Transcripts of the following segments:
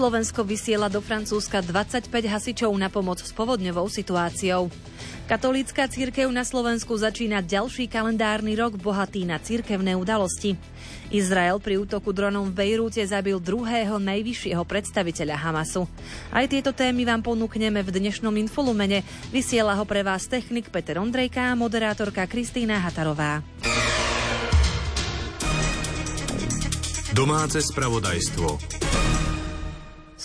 Slovensko vysiela do Francúzska 25 hasičov na pomoc s povodňovou situáciou. Katolícka církev na Slovensku začína ďalší kalendárny rok bohatý na církevné udalosti. Izrael pri útoku dronom v Bejrúte zabil druhého najvyššieho predstaviteľa Hamasu. Aj tieto témy vám ponúkneme v dnešnom Infolumene. Vysiela ho pre vás technik Peter Ondrejka a moderátorka Kristýna Hatarová. Domáce spravodajstvo.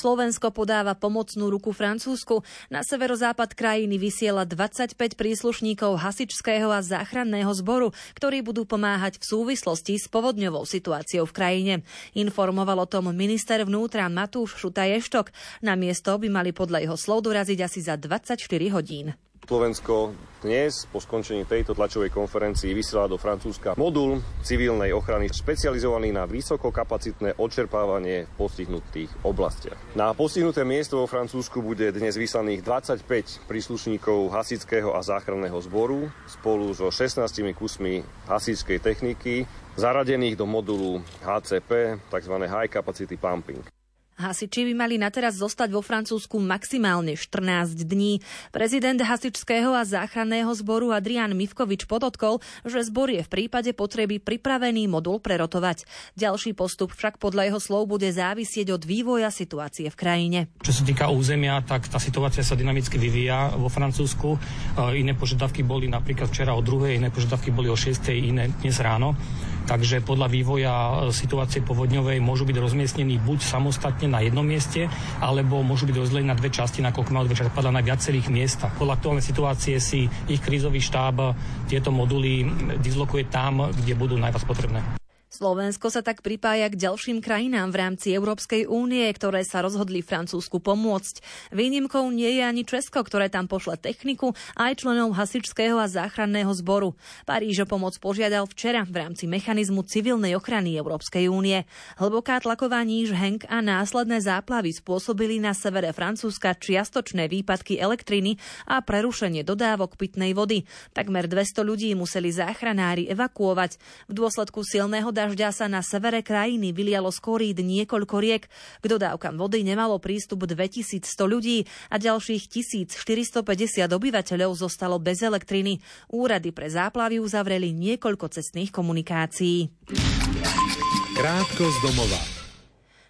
Slovensko podáva pomocnú ruku Francúzsku. Na severozápad krajiny vysiela 25 príslušníkov hasičského a záchranného zboru, ktorí budú pomáhať v súvislosti s povodňovou situáciou v krajine. Informoval o tom minister vnútra Matúš Šutaještok. Na miesto by mali podľa jeho slov doraziť asi za 24 hodín. Slovensko dnes po skončení tejto tlačovej konferencii vysiela do Francúzska modul civilnej ochrany špecializovaný na vysokokapacitné odčerpávanie v postihnutých oblastiach. Na postihnuté miesto vo Francúzsku bude dnes vyslaných 25 príslušníkov hasického a záchranného zboru spolu so 16 kusmi hasičskej techniky zaradených do modulu HCP, tzv. High Capacity Pumping. Hasiči by mali na teraz zostať vo Francúzsku maximálne 14 dní. Prezident hasičského a záchranného zboru Adrian Mivkovič podotkol, že zbor je v prípade potreby pripravený modul prerotovať. Ďalší postup však podľa jeho slov bude závisieť od vývoja situácie v krajine. Čo sa týka územia, tak tá situácia sa dynamicky vyvíja vo Francúzsku. E, iné požiadavky boli napríklad včera o druhej, iné požiadavky boli o 6. iné dnes ráno. Takže podľa vývoja e, situácie povodňovej môžu byť rozmiestnení buď samostatne na jednom mieste, alebo môžu byť rozdelení na dve časti, nakoľko majú dve časti padá na viacerých miestach. Podľa aktuálnej situácie si ich krízový štáb tieto moduly dislokuje tam, kde budú najviac potrebné. Slovensko sa tak pripája k ďalším krajinám v rámci Európskej únie, ktoré sa rozhodli Francúzsku pomôcť. Výnimkou nie je ani Česko, ktoré tam pošle techniku aj členov hasičského a záchranného zboru. Paríž o pomoc požiadal včera v rámci mechanizmu civilnej ochrany Európskej únie. Hlboká tlaková níž Henk a následné záplavy spôsobili na severe Francúzska čiastočné výpadky elektriny a prerušenie dodávok pitnej vody. Takmer 200 ľudí museli záchranári evakuovať. V dôsledku silného dažďa sa na severe krajiny vylialo z koríd niekoľko riek. K dodávkam vody nemalo prístup 2100 ľudí a ďalších 1450 obyvateľov zostalo bez elektriny. Úrady pre záplavy uzavreli niekoľko cestných komunikácií. Krátko z domova.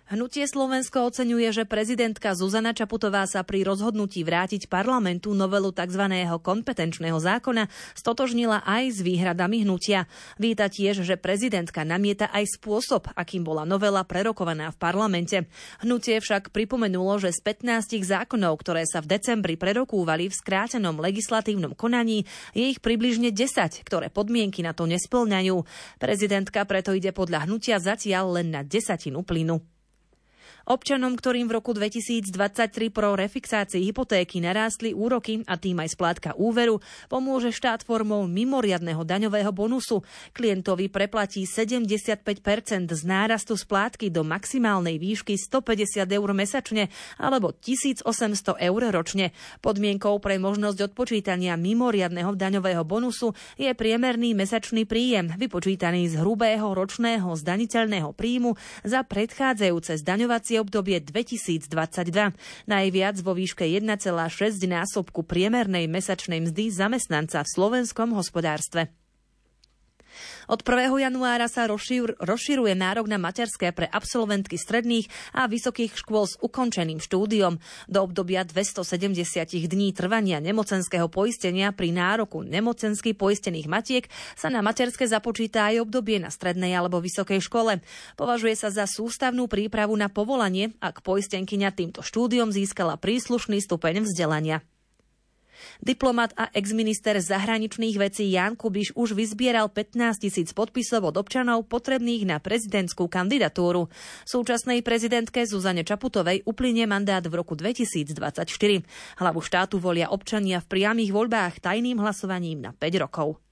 Hnutie Slovensko oceňuje, že prezidentka Zuzana Čaputová sa pri rozhodnutí vrátiť parlamentu novelu tzv. kompetenčného zákona stotožnila aj s výhradami hnutia. Víta tiež, že prezidentka namieta aj spôsob, akým bola novela prerokovaná v parlamente. Hnutie však pripomenulo, že z 15 zákonov, ktoré sa v decembri prerokúvali v skrátenom legislatívnom konaní, je ich približne 10, ktoré podmienky na to nesplňajú. Prezidentka preto ide podľa hnutia zatiaľ len na desatinu plynu. Občanom, ktorým v roku 2023 pro refixácii hypotéky narástli úroky a tým aj splátka úveru, pomôže štát formou mimoriadného daňového bonusu. Klientovi preplatí 75% z nárastu splátky do maximálnej výšky 150 eur mesačne alebo 1800 eur ročne. Podmienkou pre možnosť odpočítania mimoriadného daňového bonusu je priemerný mesačný príjem, vypočítaný z hrubého ročného zdaniteľného príjmu za predchádzajúce zdaňovacie obdobie 2022. Najviac vo výške 1,6 násobku priemernej mesačnej mzdy zamestnanca v slovenskom hospodárstve. Od 1. januára sa rozšir, rozširuje nárok na materské pre absolventky stredných a vysokých škôl s ukončeným štúdiom. Do obdobia 270 dní trvania nemocenského poistenia pri nároku nemocensky poistených matiek sa na materské započíta aj obdobie na strednej alebo vysokej škole. Považuje sa za sústavnú prípravu na povolanie, ak poistenkyňa týmto štúdiom získala príslušný stupeň vzdelania. Diplomat a exminister zahraničných vecí Jan Kubiš už vyzbieral 15 tisíc podpisov od občanov potrebných na prezidentskú kandidatúru. Súčasnej prezidentke Zuzane Čaputovej uplynie mandát v roku 2024. Hlavu štátu volia občania v priamých voľbách tajným hlasovaním na 5 rokov.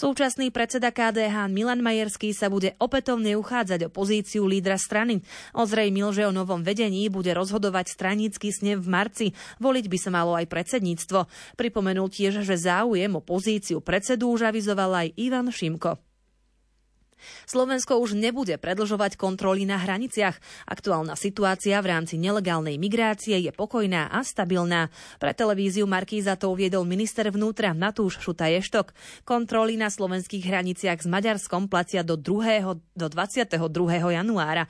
Súčasný predseda KDH Milan Majerský sa bude opätovne uchádzať o pozíciu lídra strany. Ozrejmil, že o novom vedení bude rozhodovať stranícky snev v marci. Voliť by sa malo aj predsedníctvo. Pripomenul tiež, že záujem o pozíciu predsedu už avizoval aj Ivan Šimko. Slovensko už nebude predlžovať kontroly na hraniciach. Aktuálna situácia v rámci nelegálnej migrácie je pokojná a stabilná. Pre televíziu Markíza to uviedol minister vnútra Matúš Šutaještok. Kontroly na slovenských hraniciach s Maďarskom platia do, 2. do 22. januára.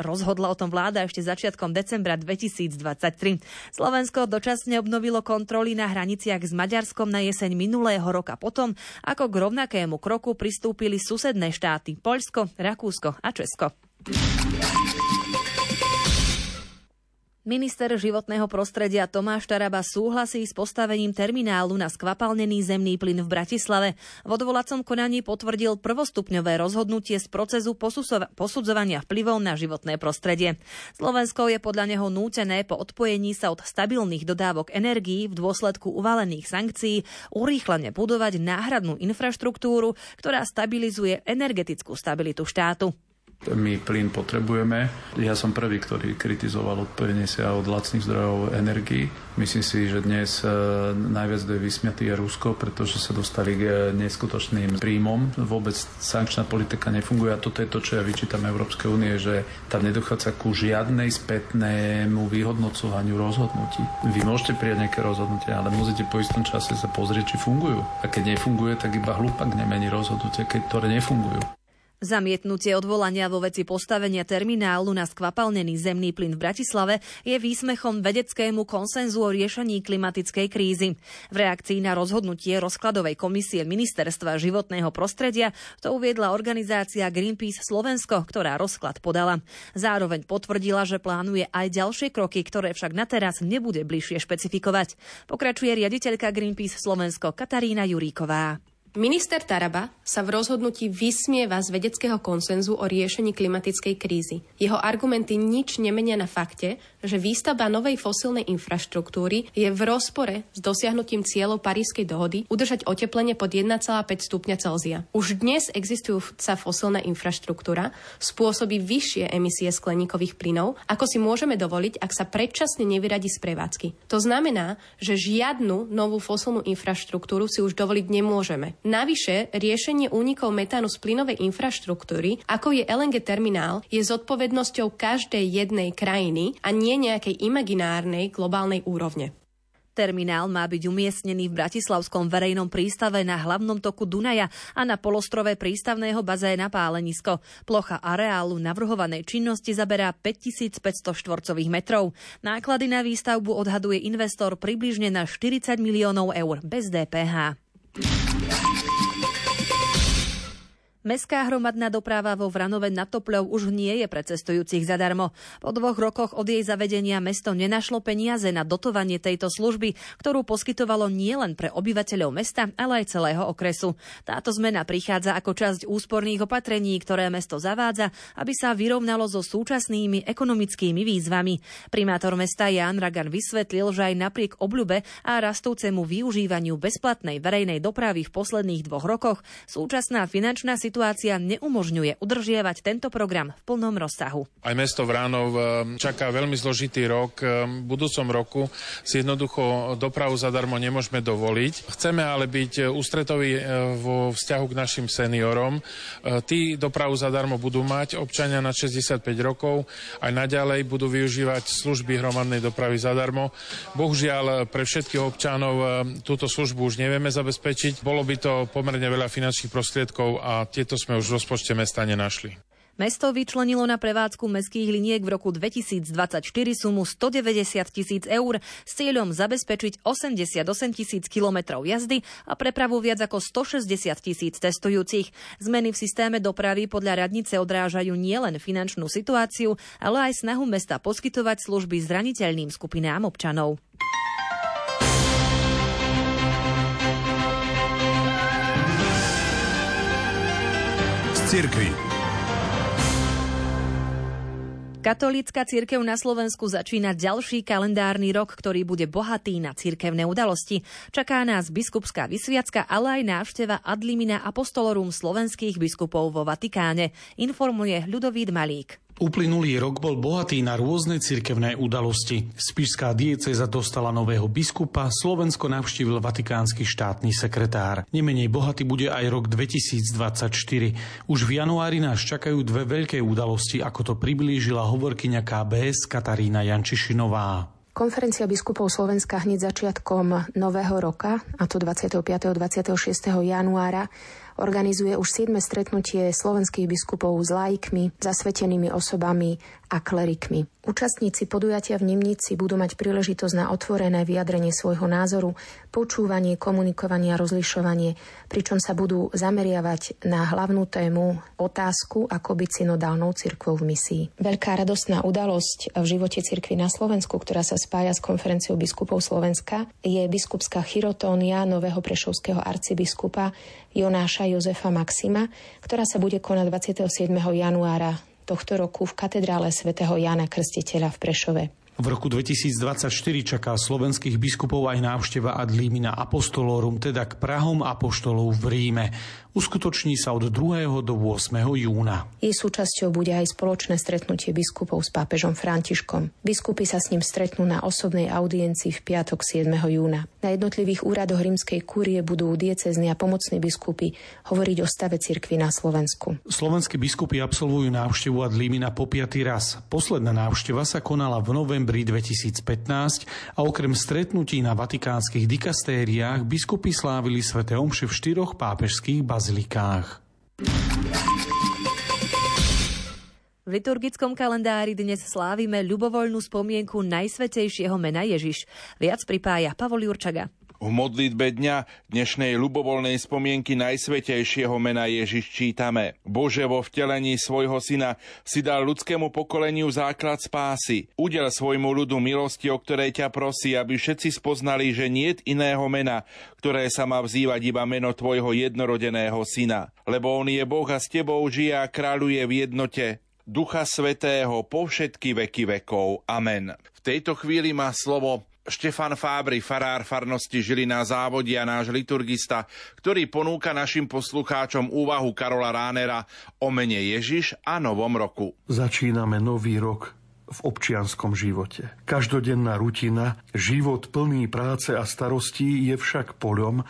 Rozhodla o tom vláda ešte začiatkom decembra 2023. Slovensko dočasne obnovilo kontroly na hraniciach s Maďarskom na jeseň minulého roka potom, ako k rovnakému kroku pristúpili susedné štáty štáty Poľsko, Rakúsko a Česko. Minister životného prostredia Tomáš Taraba súhlasí s postavením terminálu na skvapalnený zemný plyn v Bratislave. V odvolacom konaní potvrdil prvostupňové rozhodnutie z procesu posudzovania vplyvov na životné prostredie. Slovensko je podľa neho nútené po odpojení sa od stabilných dodávok energií v dôsledku uvalených sankcií urýchlene budovať náhradnú infraštruktúru, ktorá stabilizuje energetickú stabilitu štátu. My plyn potrebujeme. Ja som prvý, ktorý kritizoval odpojenie sa od lacných zdrojov energii. Myslím si, že dnes e, najviac je vysmiatý je Rusko, pretože sa dostali k neskutočným príjmom. Vôbec sankčná politika nefunguje a toto je to, čo ja vyčítam Európskej únie, že tam nedochádza ku žiadnej spätnému vyhodnocovaniu rozhodnutí. Vy môžete prijať nejaké rozhodnutia, ale musíte po istom čase sa pozrieť, či fungujú. A keď nefunguje, tak iba hlupak nemení rozhodnutie, keď ktoré nefungujú. Zamietnutie odvolania vo veci postavenia terminálu na skvapalnený zemný plyn v Bratislave je výsmechom vedeckému konsenzu o riešení klimatickej krízy. V reakcii na rozhodnutie rozkladovej komisie Ministerstva životného prostredia to uviedla organizácia Greenpeace Slovensko, ktorá rozklad podala. Zároveň potvrdila, že plánuje aj ďalšie kroky, ktoré však na teraz nebude bližšie špecifikovať. Pokračuje riaditeľka Greenpeace Slovensko Katarína Juríková. Minister Taraba sa v rozhodnutí vysmieva z vedeckého konsenzu o riešení klimatickej krízy. Jeho argumenty nič nemenia na fakte, že výstavba novej fosílnej infraštruktúry je v rozpore s dosiahnutím cieľov Parískej dohody udržať oteplenie pod 1,5 stupňa Celzia. Už dnes existujúca fosílna infraštruktúra spôsobí vyššie emisie skleníkových plynov, ako si môžeme dovoliť, ak sa predčasne nevyradí z prevádzky. To znamená, že žiadnu novú fosílnu infraštruktúru si už dovoliť nemôžeme. Navyše, riešenie únikov metánu z plynovej infraštruktúry, ako je LNG terminál, je zodpovednosťou každej jednej krajiny a nie nejakej imaginárnej globálnej úrovne. Terminál má byť umiestnený v Bratislavskom verejnom prístave na hlavnom toku Dunaja a na polostrove prístavného bazéna Pálenisko. Plocha areálu navrhovanej činnosti zaberá 5500 štvorcových metrov. Náklady na výstavbu odhaduje investor približne na 40 miliónov eur bez DPH. Mestská hromadná doprava vo Vranove nad Topľou už nie je pre cestujúcich zadarmo. Po dvoch rokoch od jej zavedenia mesto nenašlo peniaze na dotovanie tejto služby, ktorú poskytovalo nielen pre obyvateľov mesta, ale aj celého okresu. Táto zmena prichádza ako časť úsporných opatrení, ktoré mesto zavádza, aby sa vyrovnalo so súčasnými ekonomickými výzvami. Primátor mesta Jan Ragan vysvetlil, že aj napriek obľube a rastúcemu využívaniu bezplatnej verejnej dopravy v posledných dvoch rokoch súčasná finančná situácia situácia neumožňuje udržiavať tento program v plnom rozsahu. Aj mesto Vránov eh, čaká veľmi zložitý rok. Eh, v budúcom roku si jednoducho dopravu zadarmo nemôžeme dovoliť. Chceme ale byť ústretoví eh, vo vzťahu k našim seniorom. Tí dopravu zadarmo budú mať, občania na 65 rokov aj naďalej budú využívať služby hromadnej dopravy zadarmo. Bohužiaľ pre všetkých občanov túto službu už nevieme zabezpečiť. Bolo by to pomerne veľa finančných prostriedkov a tie tieto sme už v rozpočte mesta nenašli. Mesto vyčlenilo na prevádzku mestských liniek v roku 2024 sumu 190 tisíc eur s cieľom zabezpečiť 88 tisíc kilometrov jazdy a prepravu viac ako 160 tisíc cestujúcich. Zmeny v systéme dopravy podľa radnice odrážajú nielen finančnú situáciu, ale aj snahu mesta poskytovať služby zraniteľným skupinám občanov. Cirkvi. Katolícka církev na Slovensku začína ďalší kalendárny rok, ktorý bude bohatý na církevné udalosti. Čaká nás biskupská vysviacka, ale aj návšteva Adlimina Apostolorum slovenských biskupov vo Vatikáne, informuje Ľudovít Malík. Uplynulý rok bol bohatý na rôzne cirkevné udalosti. Spišská dieceza dostala nového biskupa, Slovensko navštívil vatikánsky štátny sekretár. Nemenej bohatý bude aj rok 2024. Už v januári nás čakajú dve veľké udalosti, ako to priblížila hovorkyňa KBS Katarína Jančišinová. Konferencia biskupov Slovenska hneď začiatkom nového roka, a to 25. 26. januára, organizuje už 7. stretnutie slovenských biskupov s laikmi, zasvetenými osobami a klerikmi. Účastníci podujatia v Nemnici budú mať príležitosť na otvorené vyjadrenie svojho názoru, počúvanie, komunikovanie a rozlišovanie, pričom sa budú zameriavať na hlavnú tému otázku, ako byť synodálnou cirkvou v misii. Veľká radostná udalosť v živote cirkvy na Slovensku, ktorá sa spája s konferenciou biskupov Slovenska, je biskupská chirotónia nového prešovského arcibiskupa Jonáša Jozefa Maxima, ktorá sa bude konať 27. januára tohto roku v katedrále svätého Jana Krstiteľa v Prešove. V roku 2024 čaká slovenských biskupov aj návšteva ad limina apostolorum, teda k Prahom apoštolov v Ríme. Uskutoční sa od 2. do 8. júna. Jej súčasťou bude aj spoločné stretnutie biskupov s pápežom Františkom. Biskupy sa s ním stretnú na osobnej audiencii v piatok 7. júna. Na jednotlivých úradoch rímskej kúrie budú diecezni a pomocní biskupy hovoriť o stave cirkvi na Slovensku. Slovenskí biskupy absolvujú návštevu ad limina po piatý raz. Posledná návšteva sa konala v novembri 2015 a okrem stretnutí na vatikánskych dikastériách biskupy slávili sväté omše v štyroch pápežských bazilikách. V liturgickom kalendári dnes slávime ľubovoľnú spomienku Najsvetejšieho mena Ježiš. Viac pripája Pavol Jurčaga. V modlitbe dňa dnešnej ľubovoľnej spomienky Najsvetejšieho mena Ježiš čítame. Bože, vo vtelení svojho syna si dal ľudskému pokoleniu základ spásy. Udel svojmu ľudu milosti, o ktorej ťa prosí, aby všetci spoznali, že niet iného mena, ktoré sa má vzývať iba meno tvojho jednorodeného syna. Lebo on je Boh a s tebou žije a kráľuje v jednote Ducha Svetého po všetky veky vekov. Amen. V tejto chvíli má slovo Štefan Fábry, farár farnosti Žilina závodia, náš liturgista, ktorý ponúka našim poslucháčom úvahu Karola Ránera o mene Ježiš a Novom roku. Začíname nový rok v občianskom živote. Každodenná rutina, život plný práce a starostí je však poľom,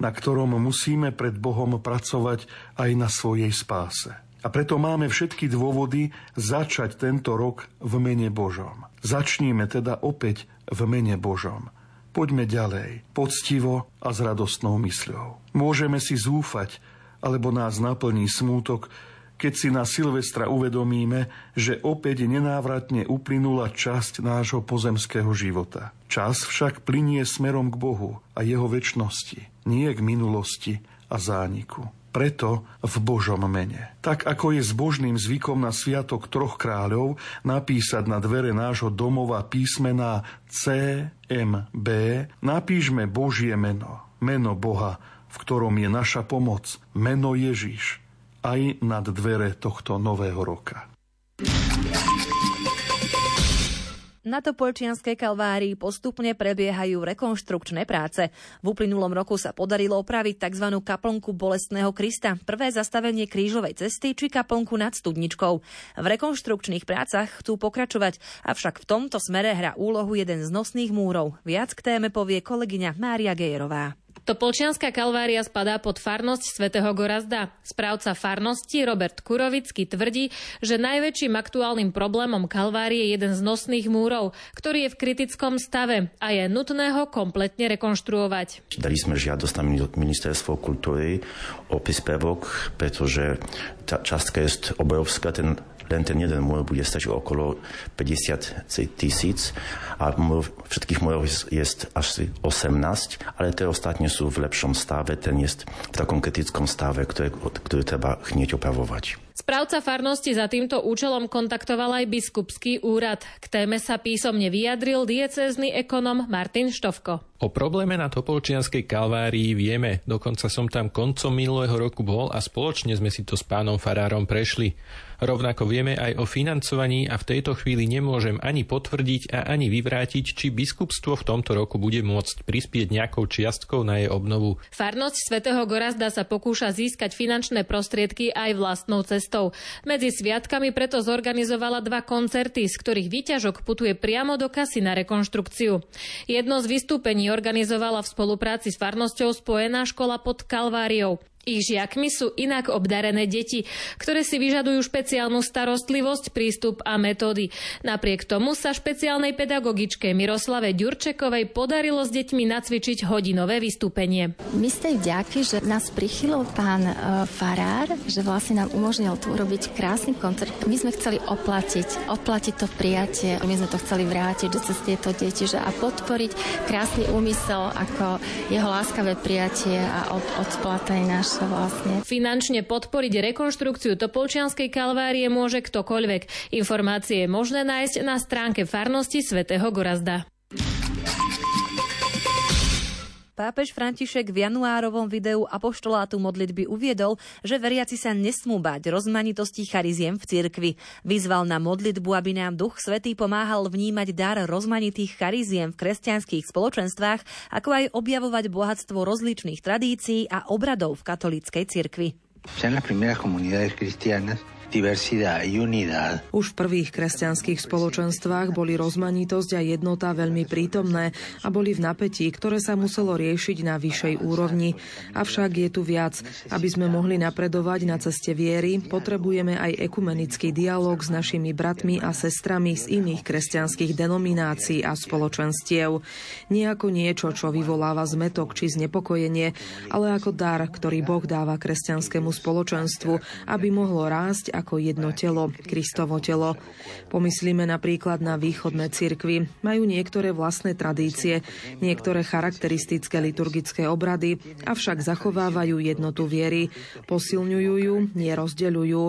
na ktorom musíme pred Bohom pracovať aj na svojej spáse. A preto máme všetky dôvody začať tento rok v mene Božom. Začníme teda opäť v mene Božom. Poďme ďalej, poctivo a s radostnou mysľou. Môžeme si zúfať, alebo nás naplní smútok, keď si na Silvestra uvedomíme, že opäť nenávratne uplynula časť nášho pozemského života. Čas však plinie smerom k Bohu a jeho väčšnosti, nie k minulosti a zániku preto v Božom mene. Tak ako je zbožným zvykom na Sviatok troch kráľov napísať na dvere nášho domova písmená C, M, B, napíšme Božie meno, meno Boha, v ktorom je naša pomoc, meno Ježiš, aj nad dvere tohto nového roka. Na Topolčianskej kalvárii postupne prebiehajú rekonštrukčné práce. V uplynulom roku sa podarilo opraviť tzv. kaplnku bolestného Krista, prvé zastavenie krížovej cesty či kaplnku nad studničkou. V rekonštrukčných prácach chcú pokračovať, avšak v tomto smere hrá úlohu jeden z nosných múrov. Viac k téme povie kolegyňa Mária Gejerová. Topolčianská kalvária spadá pod farnosť svätého Gorazda. Správca farnosti Robert Kurovický tvrdí, že najväčším aktuálnym problémom kalvárie je jeden z nosných múrov, ktorý je v kritickom stave a je nutné ho kompletne rekonštruovať. Dali sme žiadosť na ministerstvo kultúry o príspevok, pretože tá častka je obrovská, ten len ten jeden múr bude stať okolo 50 tisíc a múr, všetkých múrov je až 18, ale tie ostatní sú v lepšom stave, ten je v takom kritickom stave, ktorý, ktorý treba hneď opravovať. Správca farnosti za týmto účelom kontaktoval aj biskupský úrad. K téme sa písomne vyjadril diecézny ekonom Martin Štovko. O probléme na Topolčianskej kalvárii vieme, dokonca som tam koncom minulého roku bol a spoločne sme si to s pánom Farárom prešli. Rovnako vieme aj o financovaní a v tejto chvíli nemôžem ani potvrdiť a ani vyvrátiť, či biskupstvo v tomto roku bude môcť prispieť nejakou čiastkou na jej obnovu. Farnosť svätého Gorazda sa pokúša získať finančné prostriedky aj vlastnou cestou. Medzi sviatkami preto zorganizovala dva koncerty, z ktorých výťažok putuje priamo do kasy na rekonštrukciu. Jedno z vystúpení organizovala v spolupráci s farnosťou Spojená škola pod Kalváriou. Ich žiakmi sú inak obdarené deti, ktoré si vyžadujú špeciálnu starostlivosť, prístup a metódy. Napriek tomu sa špeciálnej pedagogičke Miroslave Ďurčekovej podarilo s deťmi nacvičiť hodinové vystúpenie. My ste vďaky, že nás prichylil pán e, Farár, že vlastne nám umožnil tu urobiť krásny koncert. My sme chceli oplatiť, oplatiť to prijatie. My sme to chceli vrátiť do cez tieto deti že a podporiť krásny úmysel ako jeho láskavé prijatie a od, odplatenie náš sa vlastne. Finančne podporiť rekonštrukciu Topolčianskej kalvárie môže ktokoľvek. Informácie je možné nájsť na stránke farnosti svätého Gorazda. Pápež František v januárovom videu apoštolátu modlitby uviedol, že veriaci sa nesmú báť rozmanitosti chariziem v cirkvi. Vyzval na modlitbu, aby nám Duch Svetý pomáhal vnímať dar rozmanitých chariziem v kresťanských spoločenstvách, ako aj objavovať bohatstvo rozličných tradícií a obradov v katolíckej cirkvi. Už v prvých kresťanských spoločenstvách boli rozmanitosť a jednota veľmi prítomné a boli v napätí, ktoré sa muselo riešiť na vyššej úrovni. Avšak je tu viac. Aby sme mohli napredovať na ceste viery, potrebujeme aj ekumenický dialog s našimi bratmi a sestrami z iných kresťanských denominácií a spoločenstiev. Nie ako niečo, čo vyvoláva zmetok či znepokojenie, ale ako dar, ktorý Boh dáva kresťanskému spoločenstvu, aby mohlo rásť a ako jedno telo, Kristovo telo. Pomyslíme napríklad na východné cirkvy. Majú niektoré vlastné tradície, niektoré charakteristické liturgické obrady, avšak zachovávajú jednotu viery, posilňujú ju, nerozdeľujú.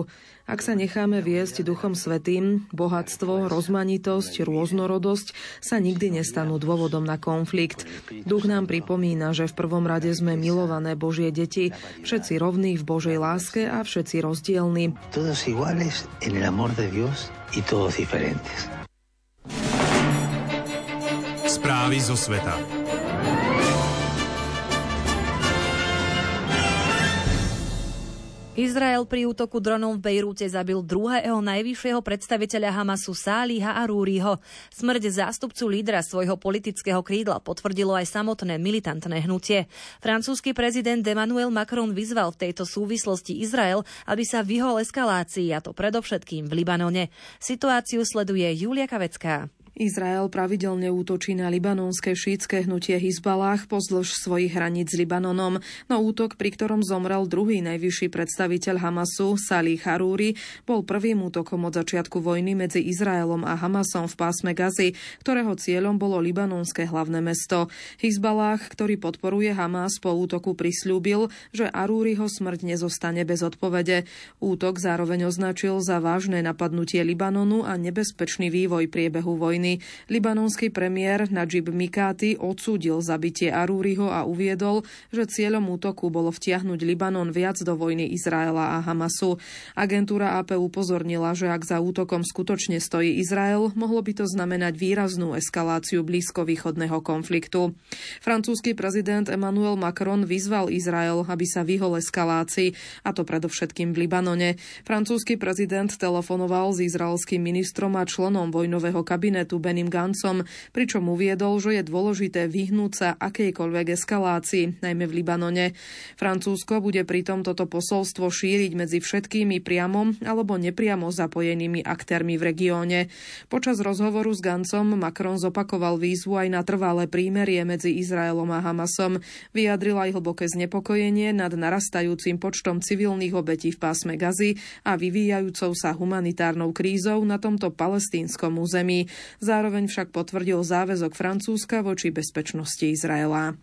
Ak sa necháme viesť Duchom Svetým, bohatstvo, rozmanitosť, rôznorodosť sa nikdy nestanú dôvodom na konflikt. Duch nám pripomína, že v prvom rade sme milované Božie deti, všetci rovní v Božej láske a všetci rozdielni. Todos iguales en el amor de Dios y todos diferentes. Správy zo sveta. Izrael pri útoku dronom v Bejrúte zabil druhého najvyššieho predstaviteľa Hamasu Sáliha Arúriho. Smrť zástupcu lídra svojho politického krídla potvrdilo aj samotné militantné hnutie. Francúzsky prezident Emmanuel Macron vyzval v tejto súvislosti Izrael, aby sa vyhol eskalácii, a to predovšetkým v Libanone. Situáciu sleduje Julia Kavecká. Izrael pravidelne útočí na libanonské šítske hnutie Hizbalách pozdĺž svojich hraníc s Libanonom, no útok, pri ktorom zomrel druhý najvyšší predstaviteľ Hamasu, Salih Harúri, bol prvým útokom od začiatku vojny medzi Izraelom a Hamasom v pásme Gazy, ktorého cieľom bolo libanonské hlavné mesto. Hizbalách, ktorý podporuje Hamas, po útoku prislúbil, že Arúriho smrť nezostane bez odpovede. Útok zároveň označil za vážne napadnutie Libanonu a nebezpečný vývoj priebehu vojny vojny. Libanonský premiér Najib Mikati odsúdil zabitie Arúriho a uviedol, že cieľom útoku bolo vtiahnuť Libanon viac do vojny Izraela a Hamasu. Agentúra AP upozornila, že ak za útokom skutočne stojí Izrael, mohlo by to znamenať výraznú eskaláciu blízkovýchodného konfliktu. Francúzsky prezident Emmanuel Macron vyzval Izrael, aby sa vyhol eskalácii, a to predovšetkým v Libanone. Francúzsky prezident telefonoval s izraelským ministrom a členom vojnového kabinetu Benim Gancom, pričom uviedol, že je dôležité vyhnúť sa akejkoľvek eskalácii, najmä v Libanone. Francúzsko bude pritom toto posolstvo šíriť medzi všetkými priamo alebo nepriamo zapojenými aktérmi v regióne. Počas rozhovoru s Gancom Macron zopakoval výzvu aj na trvalé prímerie medzi Izraelom a Hamasom. Vyjadril aj hlboké znepokojenie nad narastajúcim počtom civilných obetí v pásme Gazy a vyvíjajúcou sa humanitárnou krízou na tomto palestínskom území. Zároveň však potvrdil záväzok Francúzska voči bezpečnosti Izraela.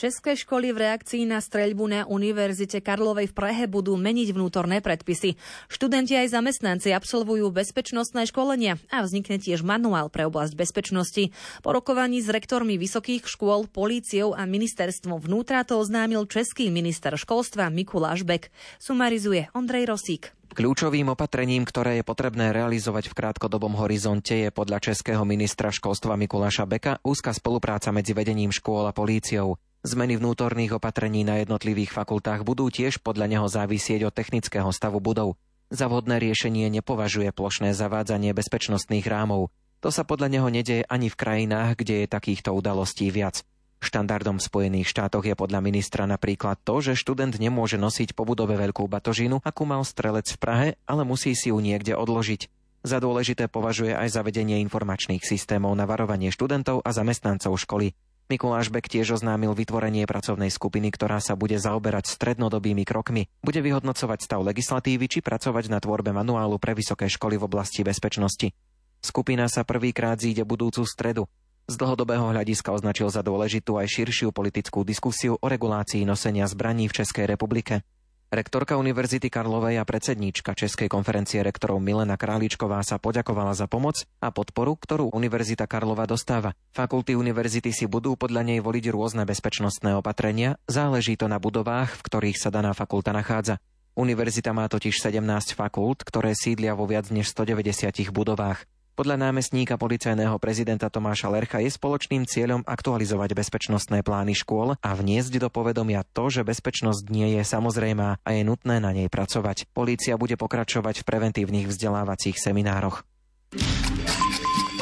České školy v reakcii na streľbu na Univerzite Karlovej v Prahe budú meniť vnútorné predpisy. Študenti aj zamestnanci absolvujú bezpečnostné školenia a vznikne tiež manuál pre oblasť bezpečnosti. Po rokovaní s rektormi vysokých škôl, políciou a ministerstvom vnútra to oznámil český minister školstva Mikuláš Bek. Sumarizuje Ondrej Rosík. Kľúčovým opatrením, ktoré je potrebné realizovať v krátkodobom horizonte, je podľa českého ministra školstva Mikuláša Beka úzka spolupráca medzi vedením škôl a políciou. Zmeny vnútorných opatrení na jednotlivých fakultách budú tiež podľa neho závisieť od technického stavu budov. Za vhodné riešenie nepovažuje plošné zavádzanie bezpečnostných rámov. To sa podľa neho nedeje ani v krajinách, kde je takýchto udalostí viac. Štandardom v Spojených štátoch je podľa ministra napríklad to, že študent nemôže nosiť po budove veľkú batožinu, akú mal strelec v Prahe, ale musí si ju niekde odložiť. Za dôležité považuje aj zavedenie informačných systémov na varovanie študentov a zamestnancov školy. Mikuláš Bek tiež oznámil vytvorenie pracovnej skupiny, ktorá sa bude zaoberať strednodobými krokmi. Bude vyhodnocovať stav legislatívy či pracovať na tvorbe manuálu pre vysoké školy v oblasti bezpečnosti. Skupina sa prvýkrát zíde budúcu stredu. Z dlhodobého hľadiska označil za dôležitú aj širšiu politickú diskusiu o regulácii nosenia zbraní v Českej republike. Rektorka Univerzity Karlovej a predsedníčka Českej konferencie rektorov Milena Králičková sa poďakovala za pomoc a podporu, ktorú Univerzita Karlova dostáva. Fakulty univerzity si budú podľa nej voliť rôzne bezpečnostné opatrenia, záleží to na budovách, v ktorých sa daná fakulta nachádza. Univerzita má totiž 17 fakult, ktoré sídlia vo viac než 190 budovách. Podľa námestníka policajného prezidenta Tomáša Lercha je spoločným cieľom aktualizovať bezpečnostné plány škôl a vniesť do povedomia to, že bezpečnosť nie je samozrejmá a je nutné na nej pracovať. Polícia bude pokračovať v preventívnych vzdelávacích seminároch.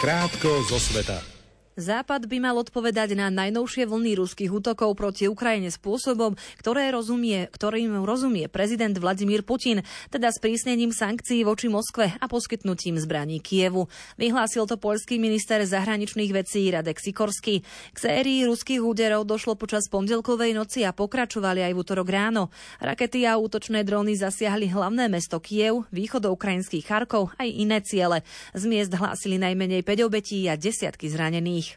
Krátko zo sveta. Západ by mal odpovedať na najnovšie vlny ruských útokov proti Ukrajine spôsobom, ktoré rozumie, ktorým rozumie prezident Vladimír Putin, teda s prísnením sankcií voči Moskve a poskytnutím zbraní Kievu. Vyhlásil to poľský minister zahraničných vecí Radek Sikorský. K sérii ruských úderov došlo počas pondelkovej noci a pokračovali aj v útorok ráno. Rakety a útočné dróny zasiahli hlavné mesto Kiev, východoukrajinský Charkov aj iné ciele. Z miest hlásili najmenej 5 obetí a desiatky zranených.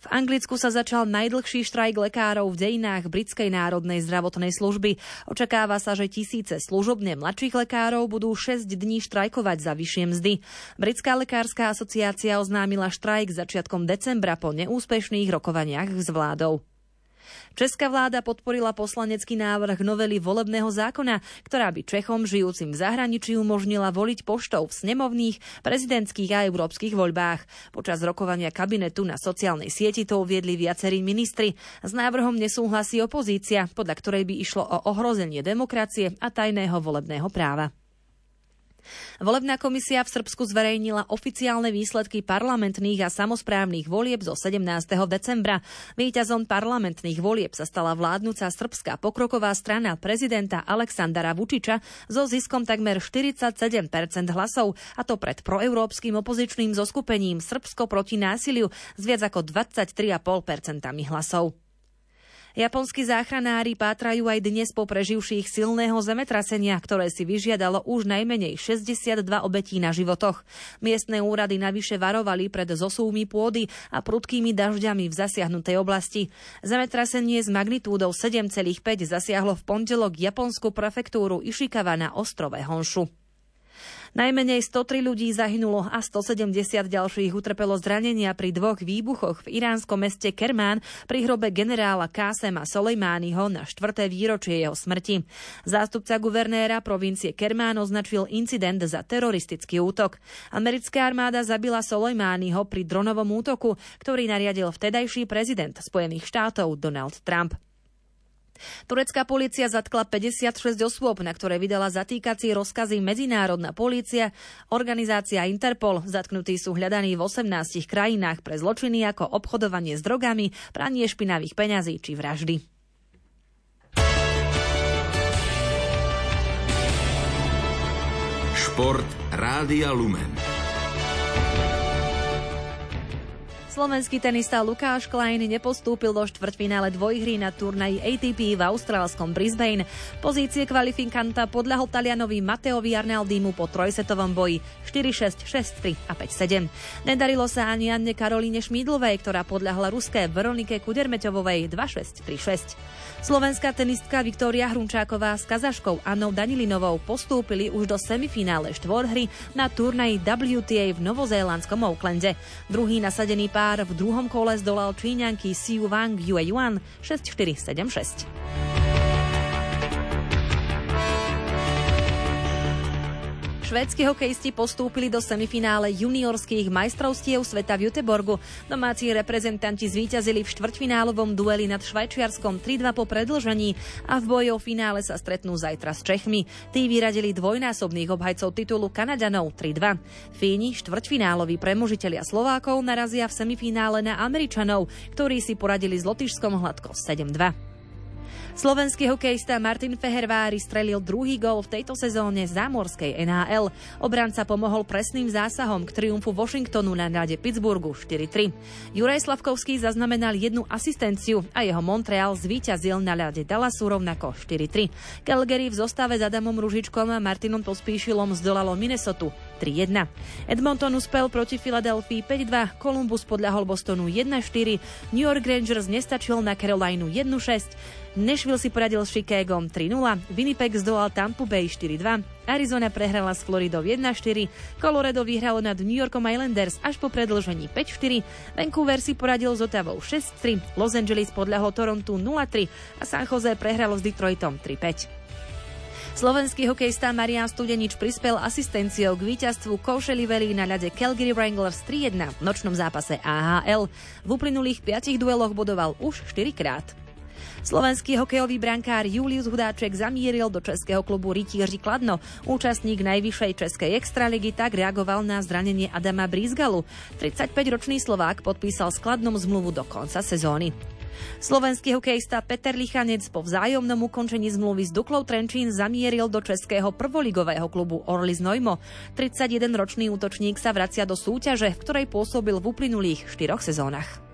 V Anglicku sa začal najdlhší štrajk lekárov v dejinách Britskej národnej zdravotnej služby. Očakáva sa, že tisíce služobne mladších lekárov budú 6 dní štrajkovať za vyššie mzdy. Britská lekárska asociácia oznámila štrajk začiatkom decembra po neúspešných rokovaniach s vládou. Česká vláda podporila poslanecký návrh novely volebného zákona, ktorá by Čechom žijúcim v zahraničí umožnila voliť poštou v snemovných, prezidentských a európskych voľbách. Počas rokovania kabinetu na sociálnej sieti to uviedli viacerí ministri. S návrhom nesúhlasí opozícia, podľa ktorej by išlo o ohrozenie demokracie a tajného volebného práva. Volebná komisia v Srbsku zverejnila oficiálne výsledky parlamentných a samozprávnych volieb zo 17. decembra. Výťazom parlamentných volieb sa stala vládnúca srbská pokroková strana prezidenta Aleksandara Vučiča so ziskom takmer 47% hlasov, a to pred proeurópskym opozičným zoskupením Srbsko proti násiliu s viac ako 23,5% hlasov. Japonskí záchranári pátrajú aj dnes po preživších silného zemetrasenia, ktoré si vyžiadalo už najmenej 62 obetí na životoch. Miestne úrady navyše varovali pred zosúmi pôdy a prudkými dažďami v zasiahnutej oblasti. Zemetrasenie s magnitúdou 7,5 zasiahlo v pondelok japonskú prefektúru Ishikawa na ostrove Honshu. Najmenej 103 ľudí zahynulo a 170 ďalších utrpelo zranenia pri dvoch výbuchoch v iránskom meste Kermán pri hrobe generála Kásema Soleimányho na štvrté výročie jeho smrti. Zástupca guvernéra provincie Kermán označil incident za teroristický útok. Americká armáda zabila Soleimányho pri dronovom útoku, ktorý nariadil vtedajší prezident Spojených štátov Donald Trump. Turecká polícia zatkla 56 osôb, na ktoré vydala zatýkací rozkazy Medzinárodná polícia, organizácia Interpol. Zatknutí sú hľadaní v 18 krajinách pre zločiny ako obchodovanie s drogami, pranie špinavých peňazí či vraždy. Šport Rádia Lumen. Slovenský tenista Lukáš Klein nepostúpil do štvrťfinále dvojhry na turnaji ATP v austrálskom Brisbane. Pozície kvalifikanta podľahol Talianovi Mateovi Arnaldimu po trojsetovom boji 4-6, 6-3 a 5-7. Nedarilo sa ani Anne Karolíne Šmídlovej, ktorá podľahla ruské Veronike Kudermeťovovej 2-6, 3-6. Slovenská tenistka Viktória Hrunčáková s kazaškou Annou Danilinovou postúpili už do semifinále štvorhry na turnaji WTA v novozélandskom Oaklande. Druhý nasadený pár v druhom kole zdolal Číňanky Siu Wang Yue Yuan 6-4-7-6. Švédsky hokejisti postúpili do semifinále juniorských majstrovstiev sveta v Juteborgu. Domáci reprezentanti zvíťazili v štvrťfinálovom dueli nad Švajčiarskom 3-2 po predlžení a v boji o finále sa stretnú zajtra s Čechmi. Tí vyradili dvojnásobných obhajcov titulu Kanaďanov 3-2. Fíni, štvrťfináloví premožitelia Slovákov narazia v semifinále na Američanov, ktorí si poradili s Lotyšskom hladko 7-2. Slovenský hokejista Martin Fehervári strelil druhý gol v tejto sezóne zámorskej NHL. Obranca pomohol presným zásahom k triumfu Washingtonu na rade Pittsburghu 4-3. Juraj Slavkovský zaznamenal jednu asistenciu a jeho Montreal zvíťazil na ľade Dallasu rovnako 4-3. Calgary v zostave s Adamom Ružičkom a Martinom Pospíšilom zdolalo Minnesota 3-1. Edmonton uspel proti Filadelfii 5-2, Columbus podľahol Bostonu 1-4, New York Rangers nestačil na Carolinu 1-6, Nashville si poradil s Chicagom 3-0, Winnipeg zdolal Tampa Bay 4-2, Arizona prehrala s Floridou 1-4, Colorado vyhralo nad New Yorkom Islanders až po predlžení 5-4, Vancouver si poradil s Ottavou 6-3, Los Angeles podľahol Torontu 0-3 a San Jose prehralo s Detroitom 3-5. Slovenský hokejista Marian Studenič prispel asistenciou k víťazstvu Koušeliveli na ľade Calgary Wranglers 3-1 v nočnom zápase AHL. V uplynulých piatich dueloch bodoval už 4 krát. Slovenský hokejový brankár Julius Hudáček zamieril do českého klubu Rytíři Kladno. Účastník najvyššej českej extraligy tak reagoval na zranenie Adama Brízgalu. 35-ročný Slovák podpísal skladnom zmluvu do konca sezóny. Slovenský hokejista Peter Lichanec po vzájomnom ukončení zmluvy s Duklou Trenčín zamieril do českého prvoligového klubu Orlis Nojmo. 31-ročný útočník sa vracia do súťaže, v ktorej pôsobil v uplynulých štyroch sezónach.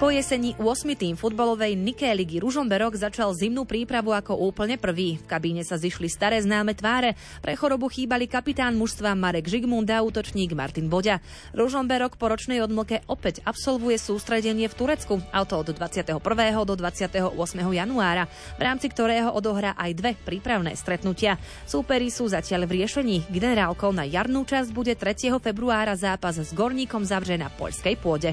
Po jeseni 8. tým futbalovej Niké ligy Ružomberok začal zimnú prípravu ako úplne prvý. V kabíne sa zišli staré známe tváre. Pre chorobu chýbali kapitán mužstva Marek Žigmund a útočník Martin Boďa. Ružomberok po ročnej odmlke opäť absolvuje sústredenie v Turecku, a to od 21. do 28. januára, v rámci ktorého odohrá aj dve prípravné stretnutia. Súperi sú zatiaľ v riešení. Generálkou na jarnú časť bude 3. februára zápas s Gorníkom zavře na poľskej pôde.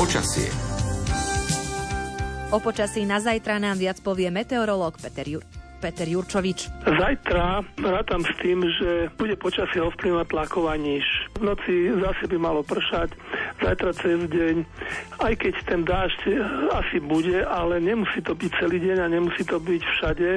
Počasie. O počasí na zajtra nám viac povie meteorológ Peter Jur. Peter Jurčovič. Zajtra rátam s tým, že bude počasie ovplyvňovať tlaková níž. V noci zase by malo pršať, zajtra cez deň, aj keď ten dážď asi bude, ale nemusí to byť celý deň a nemusí to byť všade.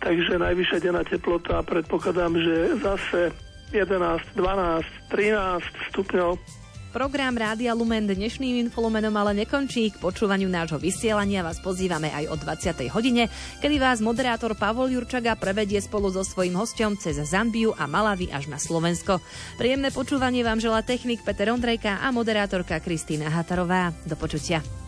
Takže najvyššia denná teplota predpokladám, že zase 11, 12, 13 stupňov Program Rádia Lumen dnešným infolumenom ale nekončí. K počúvaniu nášho vysielania vás pozývame aj o 20. hodine, kedy vás moderátor Pavol Jurčaga prevedie spolu so svojím hostom cez Zambiu a Malavy až na Slovensko. Príjemné počúvanie vám želá technik Peter Ondrejka a moderátorka Kristýna Hatarová. Do počutia.